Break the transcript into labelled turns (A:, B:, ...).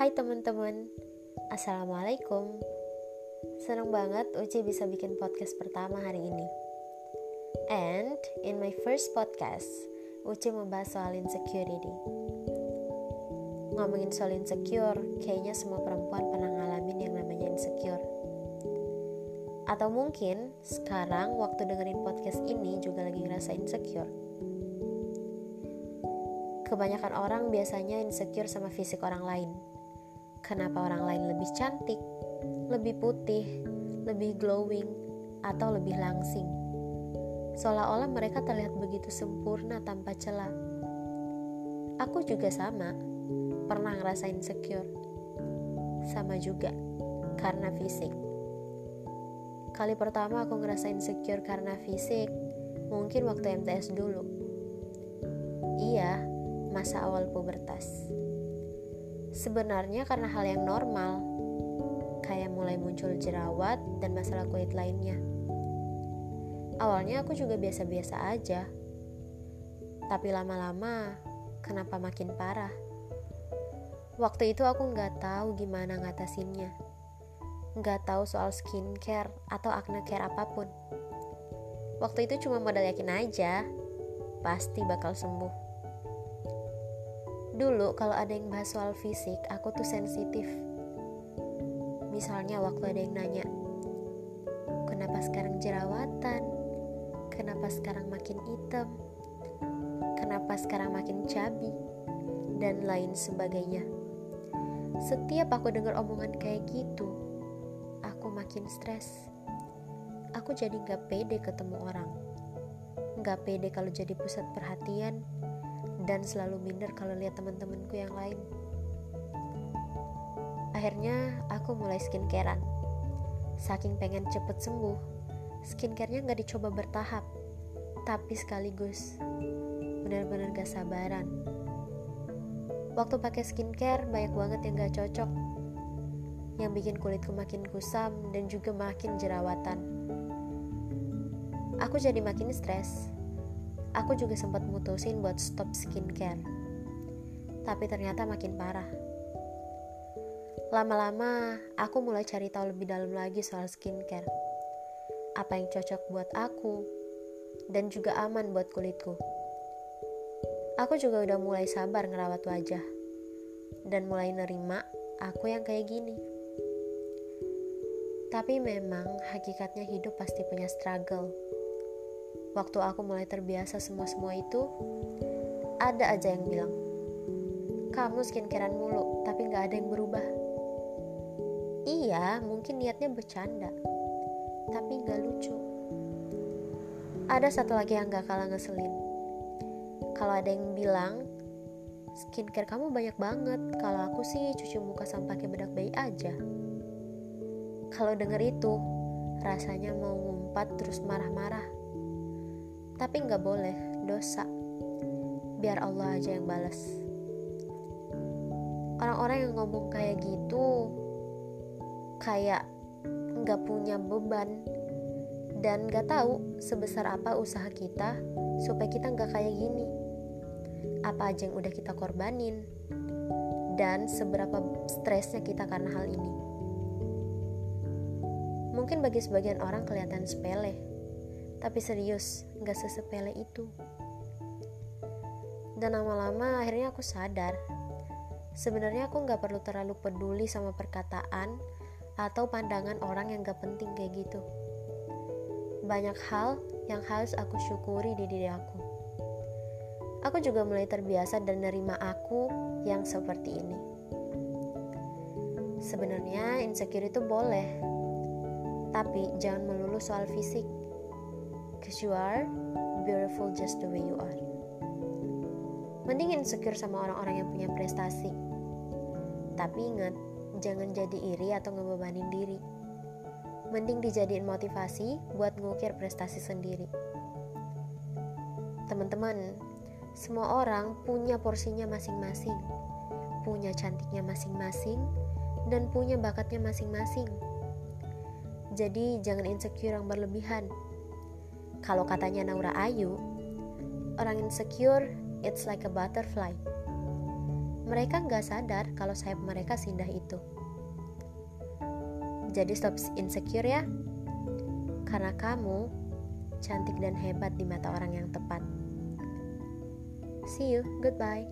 A: Hai teman-teman, Assalamualaikum. Senang banget Uci bisa bikin podcast pertama hari ini. And in my first podcast, Uci membahas soal insecurity. Ngomongin soal insecure, kayaknya semua perempuan pernah ngalamin yang namanya insecure. Atau mungkin sekarang waktu dengerin podcast ini juga lagi ngerasa insecure. Kebanyakan orang biasanya insecure sama fisik orang lain. Kenapa orang lain lebih cantik, lebih putih, lebih glowing, atau lebih langsing? Seolah-olah mereka terlihat begitu sempurna tanpa celah. Aku juga sama, pernah ngerasa insecure. Sama juga, karena fisik. Kali pertama aku ngerasa insecure karena fisik, mungkin waktu MTS dulu. Iya, masa awal pubertas. Sebenarnya karena hal yang normal, kayak mulai muncul jerawat dan masalah kulit lainnya. Awalnya aku juga biasa-biasa aja, tapi lama-lama kenapa makin parah. Waktu itu aku nggak tahu gimana ngatasinnya, nggak tahu soal skincare atau acne care apa pun. Waktu itu cuma modal yakin aja, pasti bakal sembuh. Dulu kalau ada yang bahas soal fisik, aku tuh sensitif. Misalnya waktu ada yang nanya, kenapa sekarang jerawatan? Kenapa sekarang makin hitam? Kenapa sekarang makin cabi? Dan lain sebagainya. Setiap aku dengar omongan kayak gitu, aku makin stres. Aku jadi gak pede ketemu orang. Gak pede kalau jadi pusat perhatian dan selalu minder kalau lihat teman-temanku yang lain. Akhirnya aku mulai skincarean. Saking pengen cepet sembuh, skincarenya nggak dicoba bertahap, tapi sekaligus. Benar-benar gak sabaran. Waktu pakai skincare banyak banget yang gak cocok, yang bikin kulitku makin kusam dan juga makin jerawatan. Aku jadi makin stres aku juga sempat mutusin buat stop skincare. Tapi ternyata makin parah. Lama-lama, aku mulai cari tahu lebih dalam lagi soal skincare. Apa yang cocok buat aku, dan juga aman buat kulitku. Aku juga udah mulai sabar ngerawat wajah, dan mulai nerima aku yang kayak gini. Tapi memang hakikatnya hidup pasti punya struggle waktu aku mulai terbiasa semua-semua itu, ada aja yang bilang, kamu skincarean mulu, tapi gak ada yang berubah. Iya, mungkin niatnya bercanda, tapi gak lucu. Ada satu lagi yang gak kalah ngeselin. Kalau ada yang bilang, skincare kamu banyak banget, kalau aku sih cuci muka sama pakai bedak bayi aja. Kalau denger itu, rasanya mau ngumpat terus marah-marah tapi nggak boleh dosa. Biar Allah aja yang balas orang-orang yang ngomong kayak gitu kayak nggak punya beban dan nggak tahu sebesar apa usaha kita supaya kita nggak kayak gini. Apa aja yang udah kita korbanin dan seberapa stresnya kita karena hal ini. Mungkin bagi sebagian orang kelihatan sepele tapi serius, gak sesepele itu. Dan lama-lama akhirnya aku sadar, sebenarnya aku gak perlu terlalu peduli sama perkataan atau pandangan orang yang gak penting kayak gitu. Banyak hal yang harus aku syukuri di diri aku. Aku juga mulai terbiasa dan nerima aku yang seperti ini. Sebenarnya insecure itu boleh, tapi jangan melulu soal fisik Cause you are beautiful just the way you are. Mending insecure sama orang-orang yang punya prestasi. Tapi ingat, jangan jadi iri atau ngebebanin diri. Mending dijadiin motivasi buat ngukir prestasi sendiri. Teman-teman, semua orang punya porsinya masing-masing, punya cantiknya masing-masing, dan punya bakatnya masing-masing. Jadi, jangan insecure yang berlebihan kalau katanya Naura Ayu, orang insecure it's like a butterfly. mereka nggak sadar kalau sayap mereka sindah itu. Jadi stop insecure ya, karena kamu cantik dan hebat di mata orang yang tepat. See you, goodbye.